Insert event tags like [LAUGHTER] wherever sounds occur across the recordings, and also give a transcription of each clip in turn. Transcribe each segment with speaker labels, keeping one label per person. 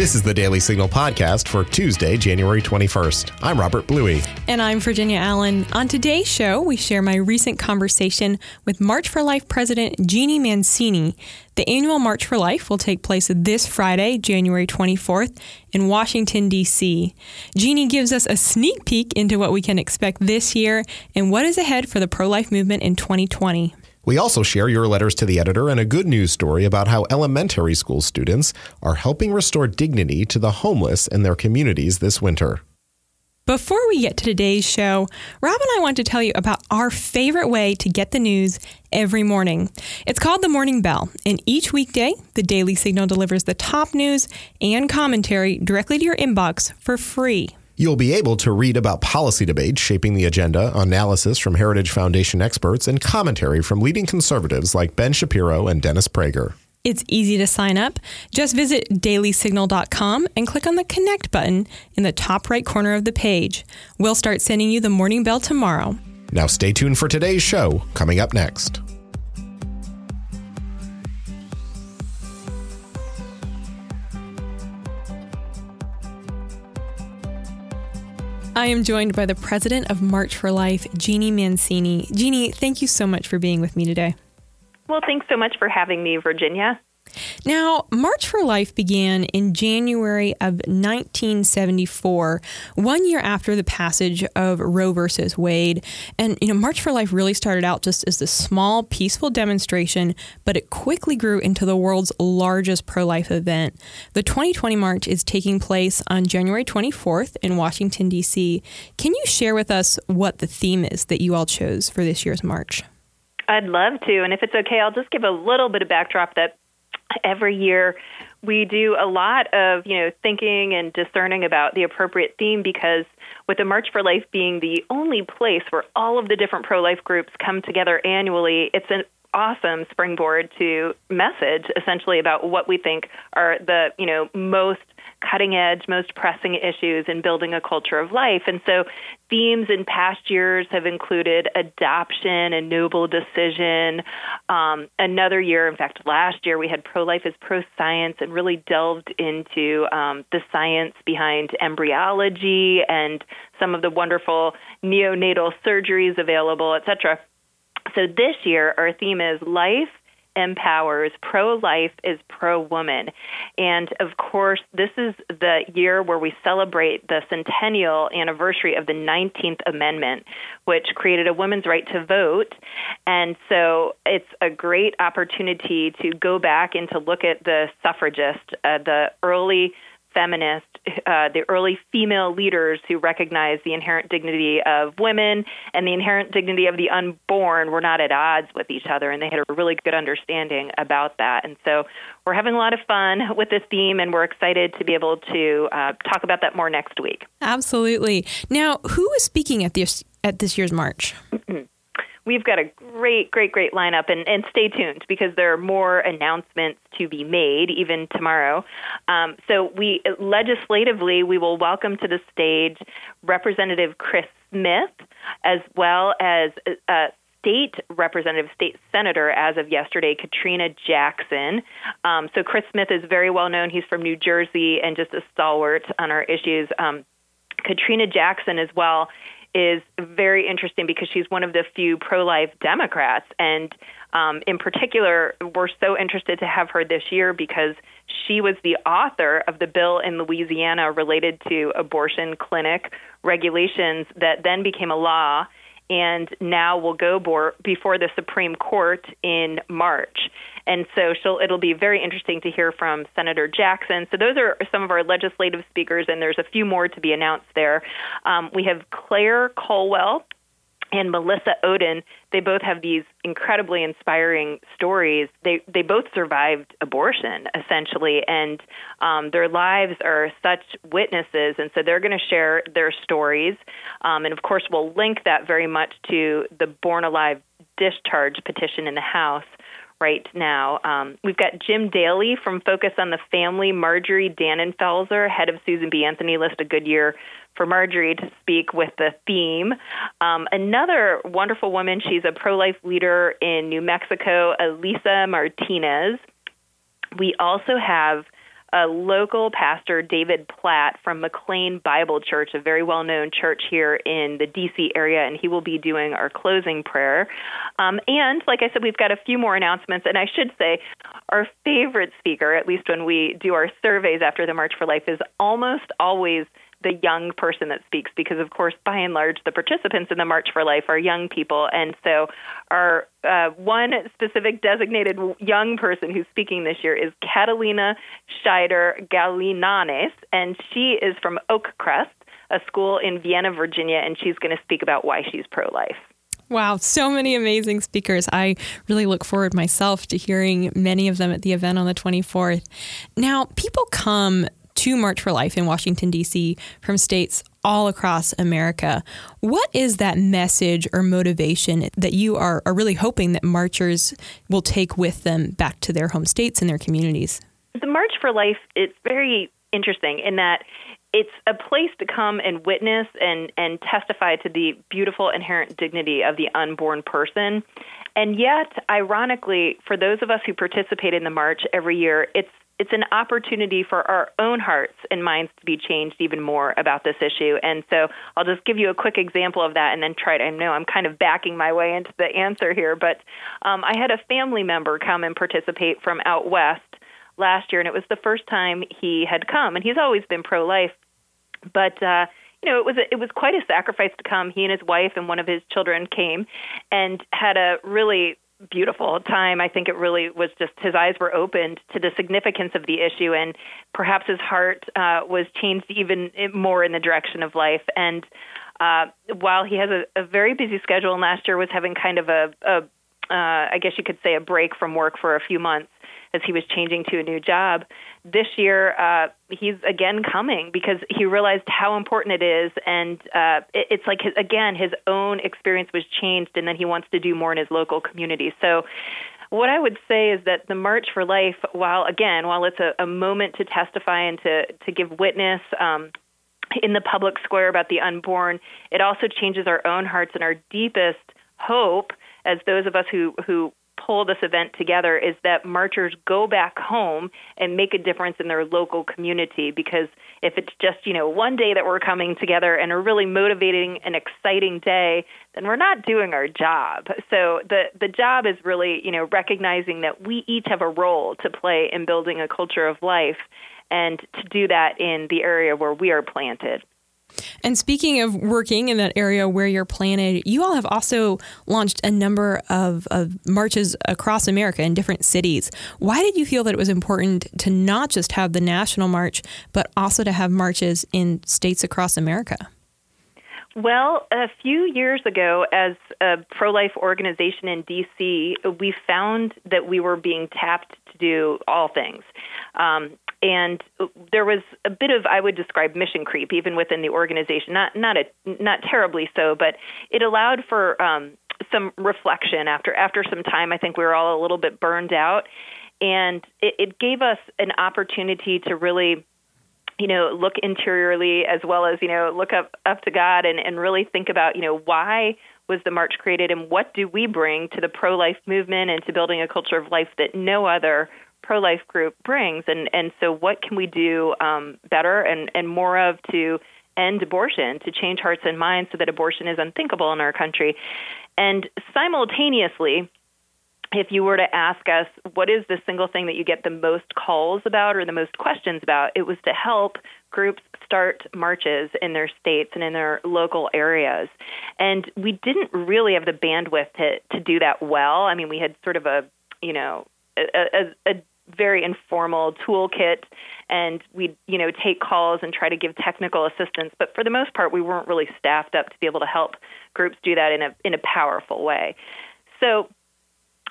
Speaker 1: This is the Daily Signal podcast for Tuesday, January 21st. I'm Robert Bluey.
Speaker 2: And I'm Virginia Allen. On today's show, we share my recent conversation with March for Life President Jeanne Mancini. The annual March for Life will take place this Friday, January 24th, in Washington, D.C. Jeanne gives us a sneak peek into what we can expect this year and what is ahead for the pro life movement in 2020.
Speaker 1: We also share your letters to the editor and a good news story about how elementary school students are helping restore dignity to the homeless in their communities this winter.
Speaker 2: Before we get to today's show, Rob and I want to tell you about our favorite way to get the news every morning. It's called the Morning Bell, and each weekday, the Daily Signal delivers the top news and commentary directly to your inbox for free.
Speaker 1: You'll be able to read about policy debates shaping the agenda, analysis from Heritage Foundation experts, and commentary from leading conservatives like Ben Shapiro and Dennis Prager.
Speaker 2: It's easy to sign up. Just visit dailysignal.com and click on the connect button in the top right corner of the page. We'll start sending you the morning bell tomorrow.
Speaker 1: Now, stay tuned for today's show coming up next.
Speaker 2: I am joined by the president of March for Life, Jeanne Mancini. Jeanne, thank you so much for being with me today.
Speaker 3: Well, thanks so much for having me, Virginia.
Speaker 2: Now, March for Life began in January of 1974, one year after the passage of Roe versus Wade. And, you know, March for Life really started out just as a small, peaceful demonstration, but it quickly grew into the world's largest pro life event. The 2020 March is taking place on January 24th in Washington, D.C. Can you share with us what the theme is that you all chose for this year's March?
Speaker 3: I'd love to. And if it's okay, I'll just give a little bit of backdrop that every year we do a lot of you know thinking and discerning about the appropriate theme because with the march for life being the only place where all of the different pro-life groups come together annually it's an awesome springboard to message essentially about what we think are the you know most cutting edge, most pressing issues in building a culture of life. And so themes in past years have included adoption and noble decision. Um, another year, in fact, last year, we had pro life as pro science and really delved into um, the science behind embryology and some of the wonderful neonatal surgeries available, et cetera. So this year, our theme is life empowers, pro life is pro woman. And of course, this is the year where we celebrate the centennial anniversary of the 19th Amendment, which created a woman's right to vote. And so it's a great opportunity to go back and to look at the suffragists, uh, the early feminist, uh, the early female leaders who recognized the inherent dignity of women and the inherent dignity of the unborn were not at odds with each other, and they had a really good understanding about that. And so we're having a lot of fun with this theme, and we're excited to be able to uh, talk about that more next week.
Speaker 2: Absolutely. Now, who is speaking at this at this year's march? [CLEARS THROAT]
Speaker 3: we've got a great, great, great lineup, and, and stay tuned because there are more announcements to be made even tomorrow. Um, so we legislatively we will welcome to the stage Representative Chris Smith, as well as uh, state representative, state senator as of yesterday, Katrina Jackson. Um, so Chris Smith is very well known. He's from New Jersey and just a stalwart on our issues. Um, Katrina Jackson as well is very interesting because she's one of the few pro life Democrats. And um, in particular, we're so interested to have her this year because she was the author of the bill in Louisiana related to abortion clinic regulations that then became a law and now will go before the Supreme Court in March. And so it'll be very interesting to hear from Senator Jackson. So those are some of our legislative speakers, and there's a few more to be announced there. Um, we have Claire Culwell and Melissa Ohden, they both have these incredibly inspiring stories. They they both survived abortion essentially, and um, their lives are such witnesses, and so they're going to share their stories. Um, and of course, we'll link that very much to the Born Alive discharge petition in the House right now. Um, we've got Jim Daly from Focus on the Family, Marjorie Dannenfelser, head of Susan B. Anthony List, a good year for Marjorie to speak with the theme. Um, another wonderful woman, she's a pro life leader in New Mexico, Elisa Martinez. We also have a local pastor, David Platt from McLean Bible Church, a very well known church here in the DC area, and he will be doing our closing prayer. Um, and like I said, we've got a few more announcements. And I should say, our favorite speaker, at least when we do our surveys after the March for Life, is almost always the young person that speaks because, of course, by and large, the participants in the March for Life are young people. And so, our uh, one specific designated young person who's speaking this year is Catalina Scheider Galinanes, and she is from Oakcrest, a school in Vienna, Virginia, and she's going to speak about why she's pro life.
Speaker 2: Wow, so many amazing speakers. I really look forward myself to hearing many of them at the event on the 24th. Now, people come to March for Life in Washington, D.C. from states all across America. What is that message or motivation that you are, are really hoping that marchers will take with them back to their home states and their communities?
Speaker 3: The March for Life is very interesting in that it's a place to come and witness and, and testify to the beautiful inherent dignity of the unborn person. And yet, ironically, for those of us who participate in the march every year, it's it's an opportunity for our own hearts and minds to be changed even more about this issue. And so I'll just give you a quick example of that and then try to, I know I'm kind of backing my way into the answer here, but um, I had a family member come and participate from out west last year, and it was the first time he had come. And he's always been pro life, but, uh, you know, it was a, it was quite a sacrifice to come. He and his wife and one of his children came and had a really beautiful time. I think it really was just his eyes were opened to the significance of the issue, and perhaps his heart uh, was changed even more in the direction of life. And uh, while he has a, a very busy schedule, and last year was having kind of a, a uh, I guess you could say, a break from work for a few months as he was changing to a new job. This year, uh, he's again coming because he realized how important it is, and uh, it, it's like his, again his own experience was changed, and then he wants to do more in his local community. So. What I would say is that the March for Life, while again, while it's a, a moment to testify and to, to give witness um, in the public square about the unborn, it also changes our own hearts and our deepest hope as those of us who who pull this event together is that marchers go back home and make a difference in their local community because if it's just you know one day that we're coming together and a really motivating and exciting day then we're not doing our job. So the the job is really you know recognizing that we each have a role to play in building a culture of life and to do that in the area where we are planted
Speaker 2: and speaking of working in that area where you're planted, you all have also launched a number of, of, marches across America in different cities. Why did you feel that it was important to not just have the national march, but also to have marches in states across America?
Speaker 3: Well, a few years ago, as a pro life organization in DC, we found that we were being tapped to do all things. Um, and there was a bit of I would describe mission creep even within the organization. Not not a not terribly so, but it allowed for um, some reflection after after some time. I think we were all a little bit burned out, and it, it gave us an opportunity to really you know look interiorly as well as you know look up up to God and and really think about you know why was the march created and what do we bring to the pro life movement and to building a culture of life that no other pro life group brings, and and so what can we do um, better and and more of to end abortion, to change hearts and minds so that abortion is unthinkable in our country, and simultaneously. If you were to ask us what is the single thing that you get the most calls about or the most questions about, it was to help groups start marches in their states and in their local areas. And we didn't really have the bandwidth to, to do that well. I mean, we had sort of a, you know, a, a, a very informal toolkit and we'd you know take calls and try to give technical assistance but for the most part we weren't really staffed up to be able to help groups do that in a in a powerful way. So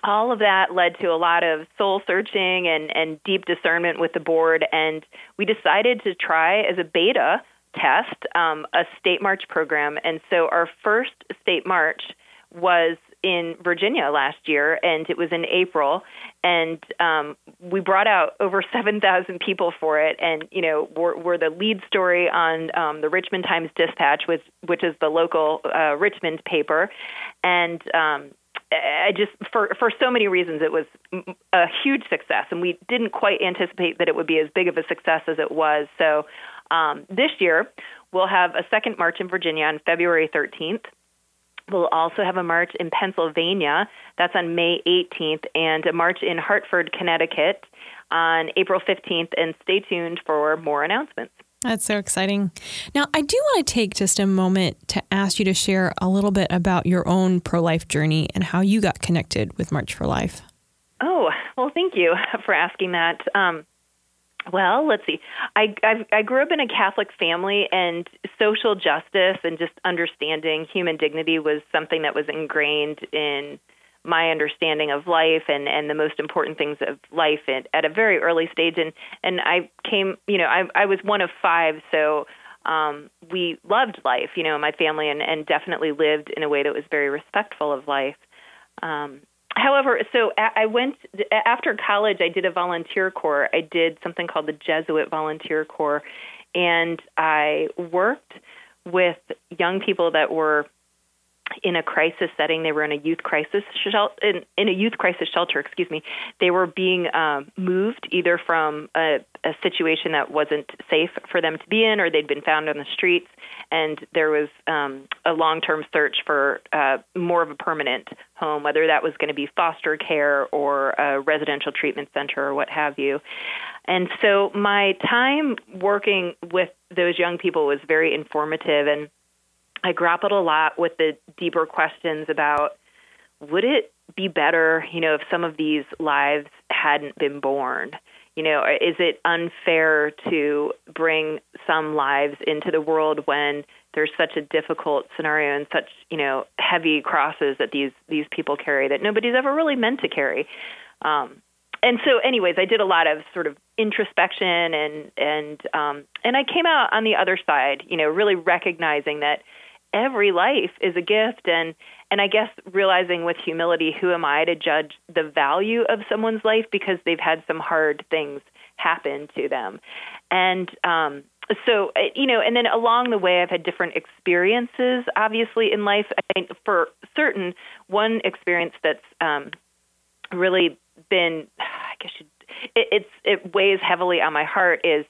Speaker 3: all of that led to a lot of soul searching and and deep discernment with the board and we decided to try as a beta test um, a state march program. And so our first state march was in Virginia last year, and it was in April, and um, we brought out over [LAUGHS] 7,000 people for it, and you know we're, we're the lead story on um, the Richmond Times Dispatch, which which is the local uh, Richmond paper, and um, I just for for so many reasons it was a huge success, and we didn't quite anticipate that it would be as big of a success as it was. So um, this year we'll have a second march in Virginia on February 13th. We'll also have a march in Pennsylvania. That's on May 18th, and a march in Hartford, Connecticut on April 15th. And stay tuned for more announcements.
Speaker 2: That's so exciting. Now, I do want to take just a moment to ask you to share a little bit about your own pro life journey and how you got connected with March for Life.
Speaker 3: Oh, well, thank you [LAUGHS] for asking that. Um, well, let's see. I I've, I grew up in a Catholic family, and social justice and just understanding human dignity was something that was ingrained in my understanding of life and and the most important things of life at, at a very early stage. And and I came, you know, I I was one of five, so um, we loved life, you know, my family, and and definitely lived in a way that was very respectful of life. Um, however, so I went after college. I did a volunteer corps. I did something called the Jesuit Volunteer Corps, and I worked with young people that were in a crisis setting. They were in a youth crisis shelter. In, in a youth crisis shelter, excuse me. They were being um, moved either from a, a situation that wasn't safe for them to be in, or they'd been found on the streets, and there was um, a long-term search for uh, more of a permanent home, whether that was going to be foster care or a residential treatment center or what have you. And so my time working with those young people was very informative and I grappled a lot with the deeper questions about would it be better, you know, if some of these lives hadn't been born? You know, is it unfair to bring some lives into the world when there's such a difficult scenario and such, you know, heavy crosses that these these people carry that nobody's ever really meant to carry? Um, and so, anyways, I did a lot of sort of introspection and and um, and I came out on the other side, you know, really recognizing that every life is a gift and and I guess realizing with humility who am I to judge the value of someone's life because they've had some hard things happen to them. And um so uh, you know and then along the way I've had different experiences obviously in life I think for certain one experience that's um really been I guess you, it, it's it weighs heavily on my heart is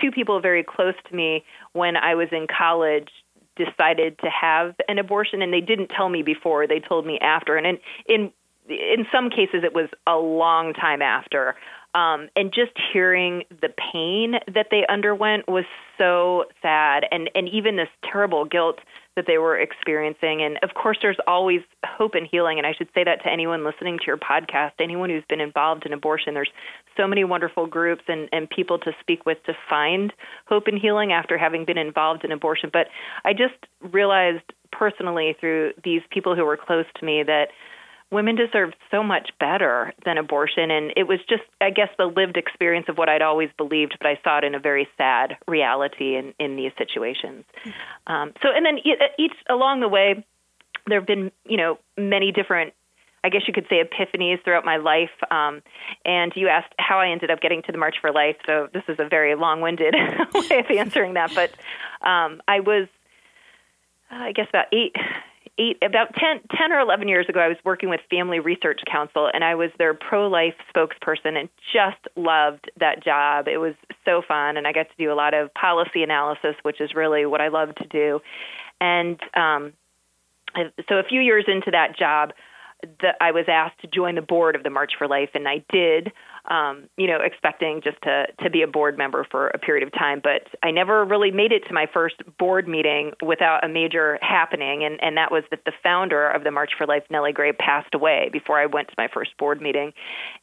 Speaker 3: two people very close to me when I was in college decided to have an abortion and they didn't tell me before. They told me after. And in in in some cases it was a long time after. Um and just hearing the pain that they underwent was so sad. And and even this terrible guilt that they were experiencing. And of course, there's always hope and healing. And I should say that to anyone listening to your podcast, anyone who's been involved in abortion. There's so many wonderful groups and, and people to speak with to find hope and healing after having been involved in abortion. But I just realized personally through these people who were close to me that women deserve so much better than abortion. And it was just, I guess, the lived experience of what I'd always believed, but I saw it in a very sad reality in, in these situations. Um, so, and then each along the way, there have been, you know, many different I guess you could say epiphanies throughout my life. Um, and you asked how I ended up getting to the March for Life. So this is a very long-winded [LAUGHS] way of answering that. But um, I was, I guess, about eight eight about 10, 10 or 11 years ago i was working with family research council and i was their pro-life spokesperson and just loved that job. It was so fun and i got to do a lot of policy analysis which is really what i love to do. And um, so a few years into that job that I was asked to join the board of the March for Life, and I did um, you know, expecting just to to be a board member for a period of time. But I never really made it to my first board meeting without a major happening, and and that was that the founder of the March for Life, Nellie Gray, passed away before I went to my first board meeting.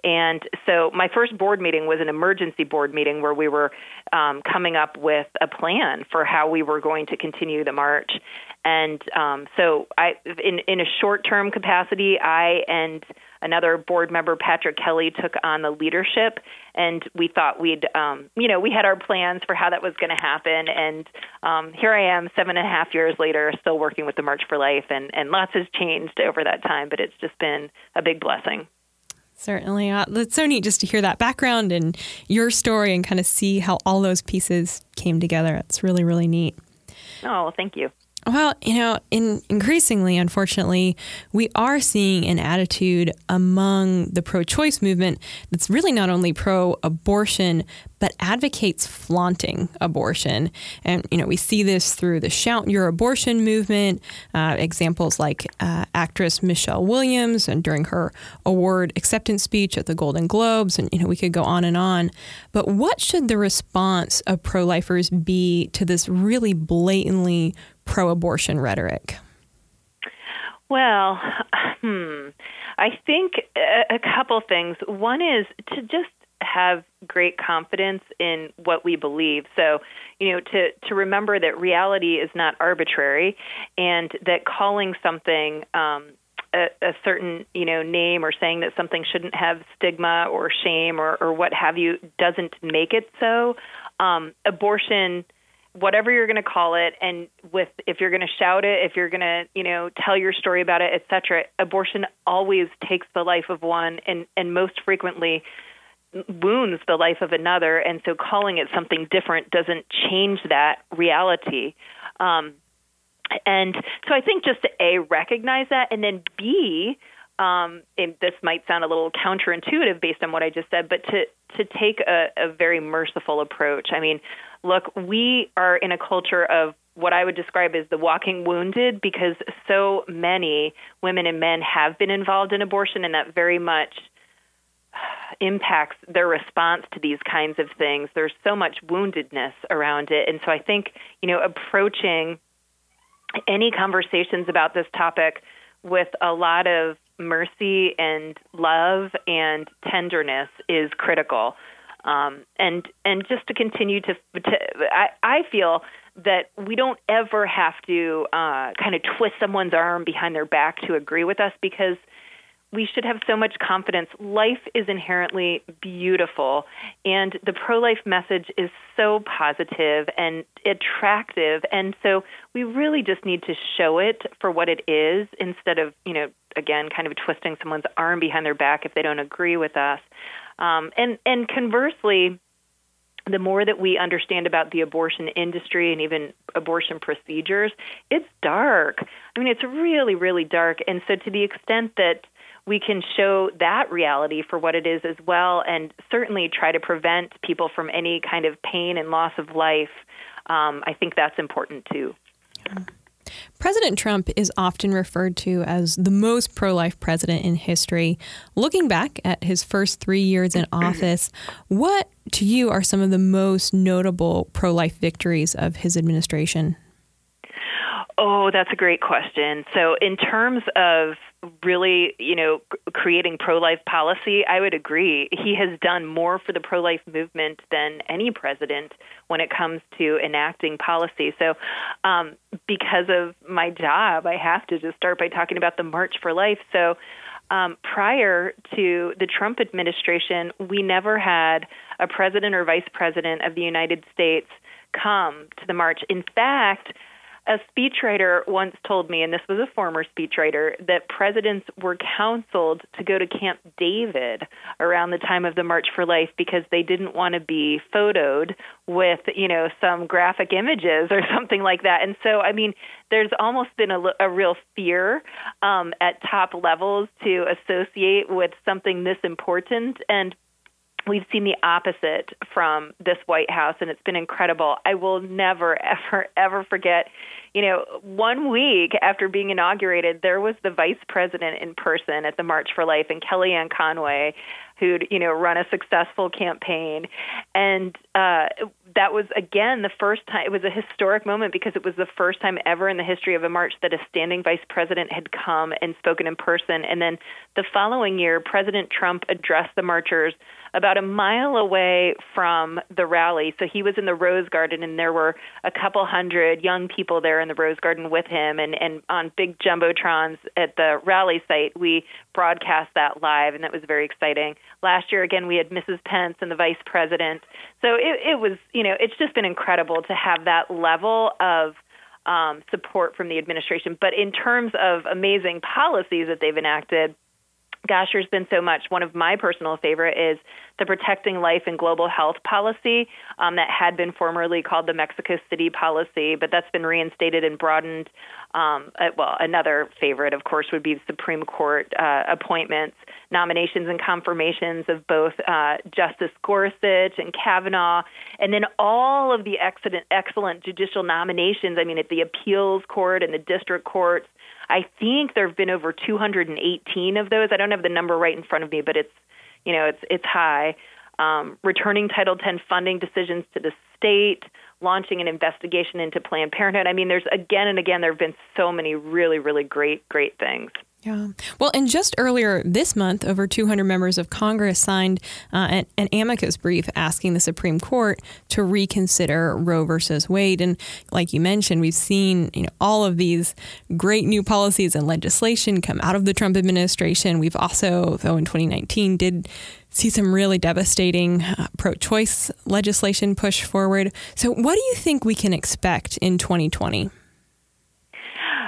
Speaker 3: And so my first board meeting was an emergency board meeting where we were um, coming up with a plan for how we were going to continue the march. And um, so I, in in a short term capacity, I and another board member, Patrick Kelly, took on the leadership, and we thought we'd, um, you know, we had our plans for how that was going to happen. And um, here I am, seven and a half years later, still working with the March for Life, and, and lots has changed over that time, but it's just been a big blessing.
Speaker 2: Certainly. Uh, it's so neat just to hear that background and your story and kind of see how all those pieces came together. It's really, really neat.
Speaker 3: Oh, well, thank you.
Speaker 2: Well, you know, in increasingly, unfortunately, we are seeing an attitude among the pro-choice movement that's really not only pro-abortion but advocates flaunting abortion. And you know, we see this through the "Shout Your Abortion" movement. Uh, examples like uh, actress Michelle Williams, and during her award acceptance speech at the Golden Globes, and you know, we could go on and on. But what should the response of pro-lifers be to this really blatantly pro abortion rhetoric?
Speaker 3: Well, hmm. I think a couple things. One is to just have great confidence in what we believe. So, you know, to to remember that reality is not arbitrary, and that calling something um, a, a certain you know name or saying that something shouldn't have stigma or shame or, or what have you doesn't make it so. Um, abortion whatever you're going to call it and with if you're going to shout it if you're going to you know tell your story about it etc abortion always takes the life of one and and most frequently wounds the life of another and so calling it something different doesn't change that reality um and so i think just to a recognize that and then b um, and this might sound a little counterintuitive based on what I just said, but to to take a, a very merciful approach. I mean, look, we are in a culture of what I would describe as the walking wounded because so many women and men have been involved in abortion, and that very much impacts their response to these kinds of things. There's so much woundedness around it. And so I think, you know, approaching any conversations about this topic with a lot of mercy and love and tenderness is critical. Um, and and just to continue to, to I, I feel that we don't ever have to uh, kind of twist someone's arm behind their back to agree with us because we should have so much confidence. Life is inherently beautiful, and the pro life message is so positive and attractive. And so we really just need to show it for what it is instead of, you know, again, kind of twisting someone's arm behind their back if they don't agree with us. Um, and, and conversely, the more that we understand about the abortion industry and even abortion procedures, it's dark. I mean, it's really, really dark. And so, to the extent that we can show that reality for what it is as well, and certainly try to prevent people from any kind of pain and loss of life, um, I think that's important too.
Speaker 2: President Trump is often referred to as the most pro life president in history. Looking back at his first three years in [CLEARS THROAT] office, what to you are some of the most notable pro life victories of his administration?
Speaker 3: Oh, that's a great question. So, in terms of really, you know, creating pro-life policy, I would agree. He has done more for the pro-life movement than any president when it comes to enacting policy. So, um, because of my job, I have to just start by talking about the March for Life. So, um, prior to the Trump administration, we never had a president or vice president of the United States come to the march. In fact, a speechwriter once told me, and this was a former speechwriter, that presidents were counseled to go to Camp David around the time of the March for Life because they didn't want to be photoed with, you know, some graphic images or [LAUGHS] something like that. And so, I mean, there's almost been a, a real fear um, at top levels to associate with something this important. And we've seen the opposite from this White House, and it's been incredible. I will never, [LAUGHS] ever, ever forget. You know, one week after being inaugurated, there was the vice president in person at the March for Life, and Kellyanne Conway who'd you know run a successful campaign, and uh, that was again the first time. It was a historic moment because it was the first time ever in the history of a march that a standing vice president had come and spoken in person. And then the following year, President Trump addressed the marchers about a mile away from the rally. So he was in the Rose Garden, and there were a couple hundred young people there in the Rose Garden with him. And, and on big jumbotrons at the rally site, we broadcast that live, and that was very exciting. Last year, again, we had Mrs. Pence and the vice president. So it, it was, you know, it's just been incredible to have that level of um, support from the administration. But in terms of amazing policies that they've enacted, gosh, there's been so much. One of my personal favorite is the Protecting Life and Global Health policy um, that had been formerly called the Mexico City policy, but that's been reinstated and broadened. Um, uh, well, another favorite, of course, would be the Supreme Court uh, appointments, nominations, and confirmations of both uh, Justice Gorsuch and Kavanaugh, and then all of the excellent, excellent judicial nominations. I mean, at the appeals court and the district courts. I think there have been over 218 of those. I don't have the number right in front of me, but it's you know it's it's high. Um, returning Title X funding decisions to the state, launching an investigation into Planned Parenthood. I mean, there's again and again there have been so many really really great great things.
Speaker 2: Yeah. Well, and just earlier this month, over 200 members of Congress signed uh, an, an, amicus brief asking the Supreme Court to reconsider Roe versus Wade. And like you mentioned, we've seen you know all of these great new policies and legislation come out of the Trump administration. We've also, though in 2019, did see some really devastating uh, pro-choice legislation push forward. So, what do you think we can expect in 2020?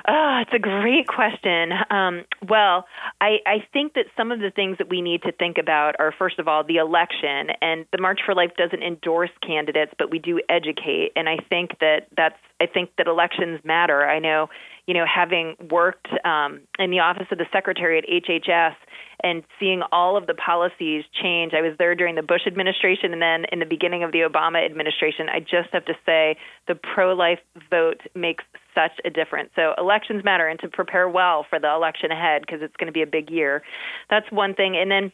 Speaker 3: Oh, it's a great question. Um, well, I, I think that some of the things that we need to think about are, first of all, the election. And the March for Life doesn't endorse candidates, but we do educate. And I think that that's I think that elections matter. I know, you know, having worked um, in the office of the secretary at HHS and seeing all of the policies change. I was there during the Bush administration and then in the beginning of the Obama administration. I just have to say the pro life vote makes such a difference. So elections matter and to prepare well for the election ahead because it's going to be a big year. That's one thing. And then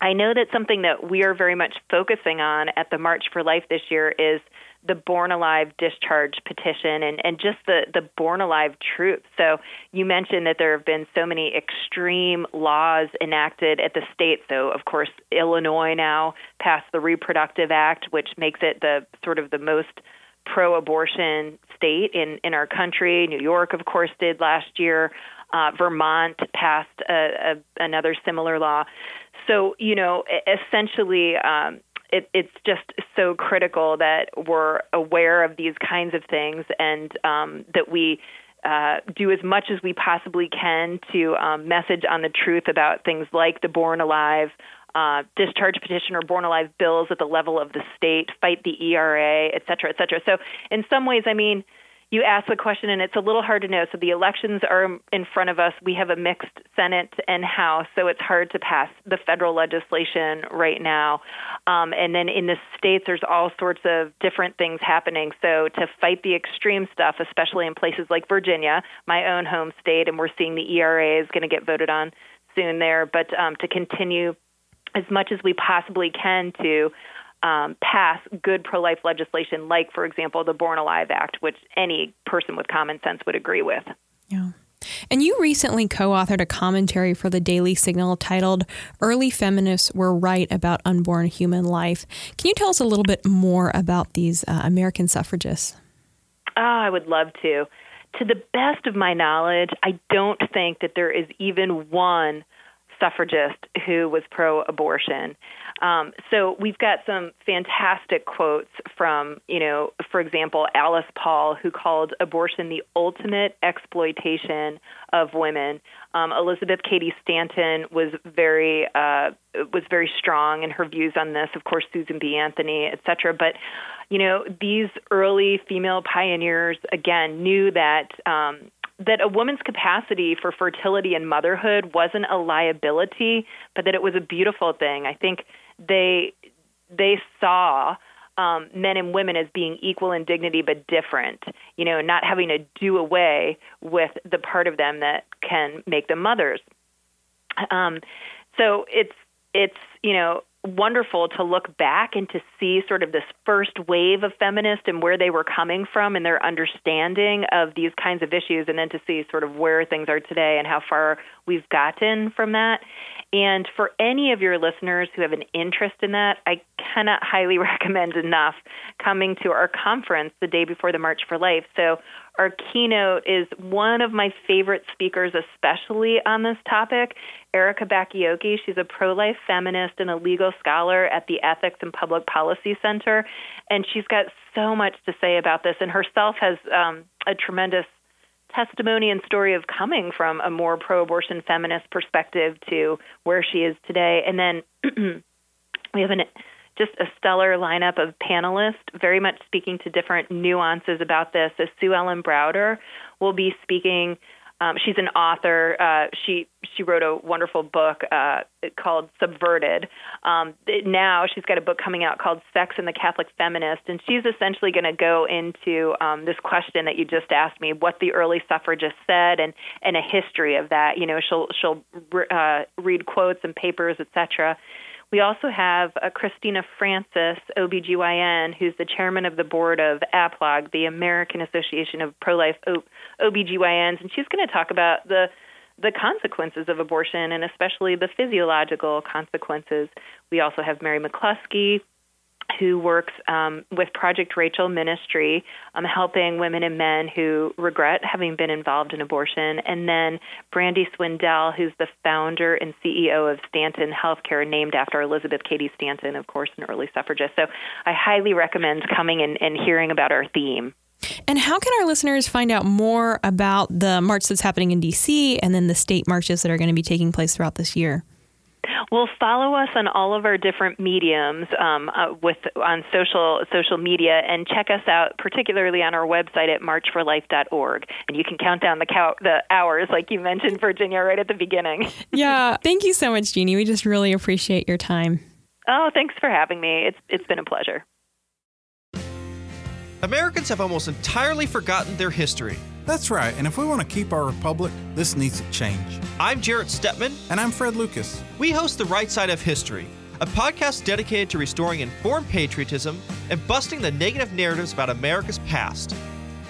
Speaker 3: I know that something that we are very much focusing on at the March for Life this year is the Born Alive discharge petition and, and just the, the Born Alive truth. So you mentioned that there have been so many extreme laws enacted at the state. So of course Illinois now passed the Reproductive Act, which makes it the sort of the most pro-abortion state in in our country. New York, of course, did last year. Uh, Vermont passed a, a, another similar law. So you know, essentially, um, it, it's just so critical that we're aware of these kinds of things and um, that we uh, do as much as we possibly can to um, message on the truth about things like the Born Alive uh, discharge petition or Born Alive bills at the level of the state, fight the ERA, et cetera, et cetera. So, in some ways, I mean, you ask the question, and it's a little hard to know. So the elections are in front of us. We have a mixed Senate and House, so it's hard to pass the federal legislation right now. Um, and then in the states, there's all sorts of different things happening. So to fight the extreme stuff, especially in places like Virginia, my own home state, and we're seeing the ERA is going to get voted on soon there. But um, to continue as much as we possibly can to um, pass good pro life legislation, like, for example, the Born Alive Act, which any person with common sense would agree with.
Speaker 2: Yeah. And you recently co authored a commentary for the Daily Signal titled Early Feminists Were Right About Unborn Human Life. Can you tell us a little bit more about these uh, American suffragists?
Speaker 3: Oh, I would love to. To the best of my knowledge, I don't think that there is even one suffragist who was pro abortion. Um, so we've got some fantastic quotes from, you know, for example, Alice Paul, who called abortion the ultimate exploitation of women. Um, Elizabeth Cady Stanton was very uh, was very strong in her views on this. Of course, Susan B. Anthony, et cetera. But you know, these early female pioneers again knew that. Um, that a woman's capacity for fertility and motherhood wasn't a liability, but that it was a beautiful thing. I think they they saw um, men and women as being equal in dignity but different. You know, not having to do away with the part of them that can make them mothers. Um, so it's it's you know wonderful to look back and to see sort of this first wave of feminists and where they were coming from and their understanding of these kinds of issues and then to see sort of where things are today and how far we've gotten from that and for any of your listeners who have an interest in that, I cannot highly [LAUGHS] recommend enough coming to our conference the day before the March for Life. So, our keynote is one of my favorite speakers, especially on this topic, Erika Bachiochi. She's a pro life feminist and a legal scholar at the Ethics and Public Policy Center. And she's got so much to say about this, and herself has um, a tremendous testimony and story of coming from a more pro abortion feminist perspective to where she is today. And then [CLEARS THROAT] we have an just a stellar lineup of panelists, very much speaking to different nuances about this. So Sue Ellen Browder will be speaking. Um, she's an author. Uh, she she wrote a wonderful book uh, called Subverted. Um, now she's got a book coming out called Sex and the Catholic Feminist, and she's essentially going to go into um, this question that you just asked me: what the early suffragists said, and and a history of that. You know, she'll she'll uh, read quotes and papers, etc. We also have uh, Christina Francis, OBGYN, who's the chairman of the board of APLOG, the American Association of Pro Life o- OBGYNs, and she's going to talk about the the consequences of abortion and especially the physiological consequences. We also have Mary McCluskey, who works um, with Project Rachel Ministry, um, helping women and men who regret having been involved in abortion. And then Brandi Swindell, who's the founder and CEO of Stanton Healthcare, named after Elizabeth Cady Stanton, of course, an early suffragist. So I highly recommend coming and, and hearing about our theme.
Speaker 2: And how can our listeners find out more about the march that's happening in DC and then the state marches that are going to be taking place throughout this year?
Speaker 3: Well, follow us on all of our different mediums um, uh, with on social social media, and check us out, particularly on our website at marchforlife.org. And you can count down the cow- the hours, like you mentioned, Virginia, right at the beginning. [LAUGHS]
Speaker 2: yeah, thank you so much, Jeanne. We just really appreciate your time.
Speaker 3: Oh, thanks for having me. It's it's been a pleasure.
Speaker 4: Americans have almost entirely forgotten their history.
Speaker 5: That's right, and if we want to keep our republic, this needs to change.
Speaker 4: I'm Jarrett Stepman.
Speaker 5: And I'm Fred Lucas.
Speaker 4: We host The Right Side of History, a podcast dedicated to restoring informed patriotism and busting the negative narratives about America's past.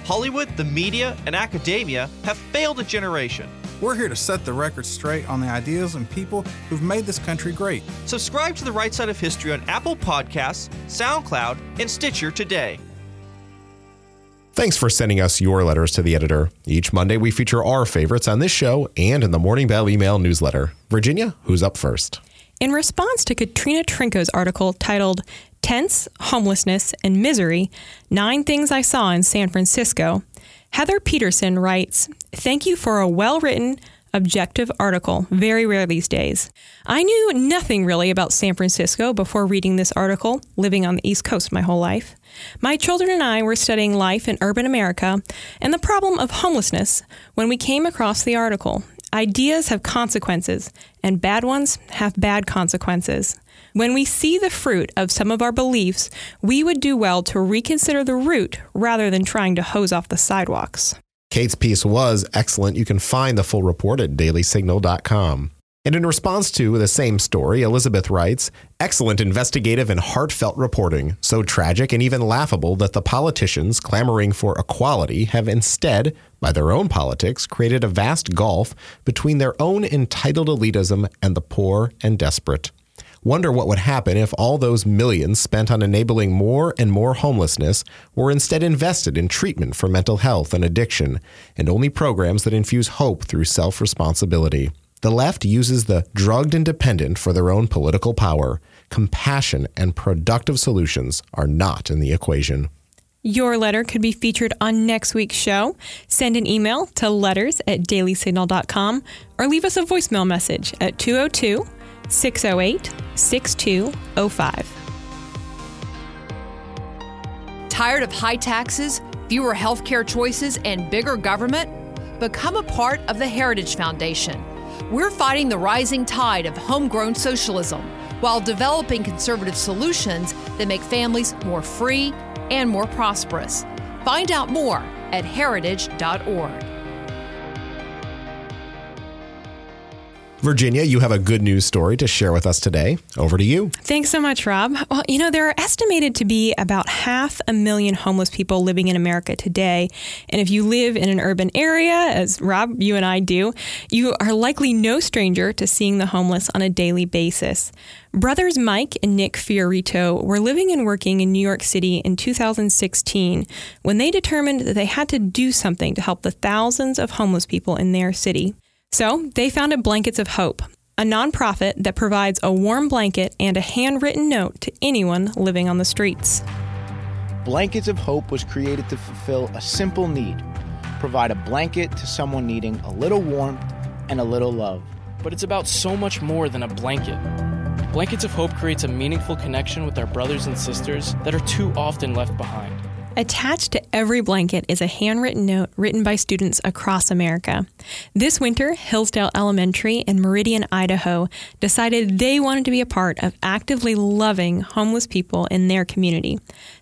Speaker 4: Hollywood, the media, and academia have failed a generation.
Speaker 5: We're here to set the record straight on the ideas and people who've made this country great.
Speaker 4: Subscribe to The Right Side of History on Apple Podcasts, SoundCloud, and Stitcher today.
Speaker 1: Thanks for sending us your letters to the editor. Each Monday, we feature our favorites on this show and in the Morning Bell email newsletter. Virginia, who's up first?
Speaker 2: In response to Katrina Trinko's article titled Tents, Homelessness, and Misery Nine Things I Saw in San Francisco, Heather Peterson writes Thank you for a well written, objective article. Very rare these days. I knew nothing really about San Francisco before reading this article, living on the East Coast my whole life. My children and I were studying life in urban America and the problem of homelessness when we came across the article. Ideas have consequences, and bad ones have bad consequences. When we see the fruit of some of our beliefs, we would do well to reconsider the root rather than trying to hose off the sidewalks.
Speaker 1: Kate's piece was excellent. You can find the full report at dailysignal.com. And in response to the same story, Elizabeth writes Excellent investigative and heartfelt reporting, so tragic and even laughable that the politicians clamoring for equality have instead, by their own politics, created a vast gulf between their own entitled elitism and the poor and desperate. Wonder what would happen if all those millions spent on enabling more and more homelessness were instead invested in treatment for mental health and addiction, and only programs that infuse hope through self responsibility. The left uses the drugged and dependent for their own political power. Compassion and productive solutions are not in the equation.
Speaker 2: Your letter could be featured on next week's show. Send an email to letters at dailysignal.com or leave us a voicemail message at 202 608 6205.
Speaker 6: Tired of high taxes, fewer healthcare choices, and bigger government? Become a part of the Heritage Foundation. We're fighting the rising tide of homegrown socialism while developing conservative solutions that make families more free and more prosperous. Find out more at heritage.org.
Speaker 1: Virginia, you have a good news story to share with us today. Over to you.
Speaker 2: Thanks so much, Rob. Well, you know, there are estimated to be about half a million homeless people living in America today. And if you live in an urban area, as Rob, you and I do, you are likely no stranger to seeing the homeless on a daily basis. Brothers Mike and Nick Fiorito were living and working in New York City in 2016 when they determined that they had to do something to help the thousands of homeless people in their city. So they founded Blankets of Hope, a nonprofit that provides a warm blanket and a handwritten note to anyone living on the streets.
Speaker 7: Blankets of Hope was created to fulfill a simple need provide a blanket to someone needing a little warmth and a little love.
Speaker 8: But it's about so much more than a blanket. Blankets of Hope creates a meaningful connection with our brothers and sisters that are too often left behind.
Speaker 2: Attached to every blanket is a handwritten note written by students across America. This winter, Hillsdale Elementary in Meridian, Idaho decided they wanted to be a part of actively loving homeless people in their community.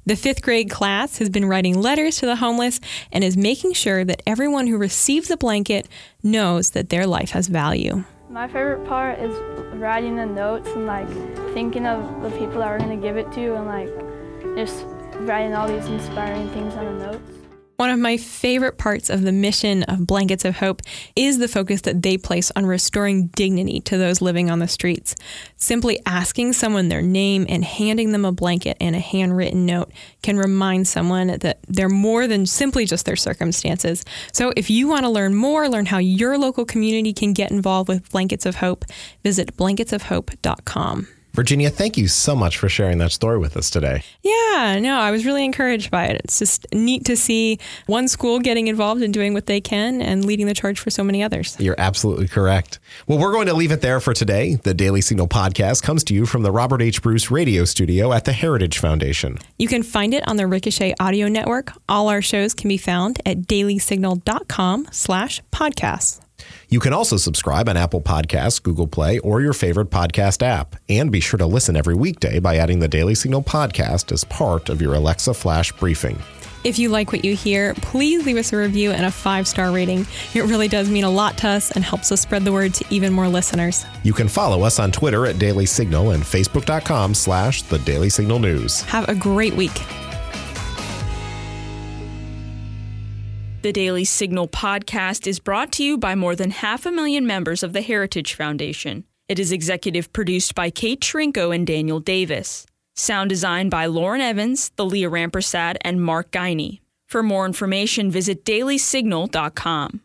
Speaker 2: The fifth grade class has been writing letters to the homeless and is making sure that everyone who receives a blanket knows that their life has value.
Speaker 9: My favorite part is writing the notes and like thinking of the people that we're going to give it to and like just writing all these inspiring things on the notes.
Speaker 2: One of my favorite parts of the mission of Blankets of Hope is the focus that they place on restoring dignity to those living on the streets. Simply asking someone their name and handing them a blanket and a handwritten note can remind someone that they're more than simply just their circumstances. So if you want to learn more, learn how your local community can get involved with Blankets of Hope, visit blanketsofhope.com.
Speaker 1: Virginia, thank you so much for sharing that story with us today.
Speaker 2: Yeah, no, I was really encouraged by it. It's just neat to see one school getting involved and doing what they can and leading the charge for so many others.
Speaker 1: You're absolutely correct. Well, we're going to leave it there for today. The Daily Signal podcast comes to you from the Robert H. Bruce radio studio at the Heritage Foundation.
Speaker 2: You can find it on the Ricochet Audio Network. All our shows can be found at dailysignal.com slash podcasts.
Speaker 1: You can also subscribe on Apple Podcasts, Google Play, or your favorite podcast app. And be sure to listen every weekday by adding the Daily Signal podcast as part of your Alexa Flash briefing.
Speaker 2: If you like what you hear, please leave us a review and a five star rating. It really does mean a lot to us and helps us spread the word to even more listeners.
Speaker 1: You can follow us on Twitter at Daily Signal and Facebook.com slash The Daily Signal News.
Speaker 2: Have a great week.
Speaker 10: The Daily Signal podcast is brought to you by more than half a million members of the Heritage Foundation. It is executive produced by Kate Trinko and Daniel Davis. Sound design by Lauren Evans, Thalia Rampersad, and Mark Guiney. For more information, visit dailysignal.com.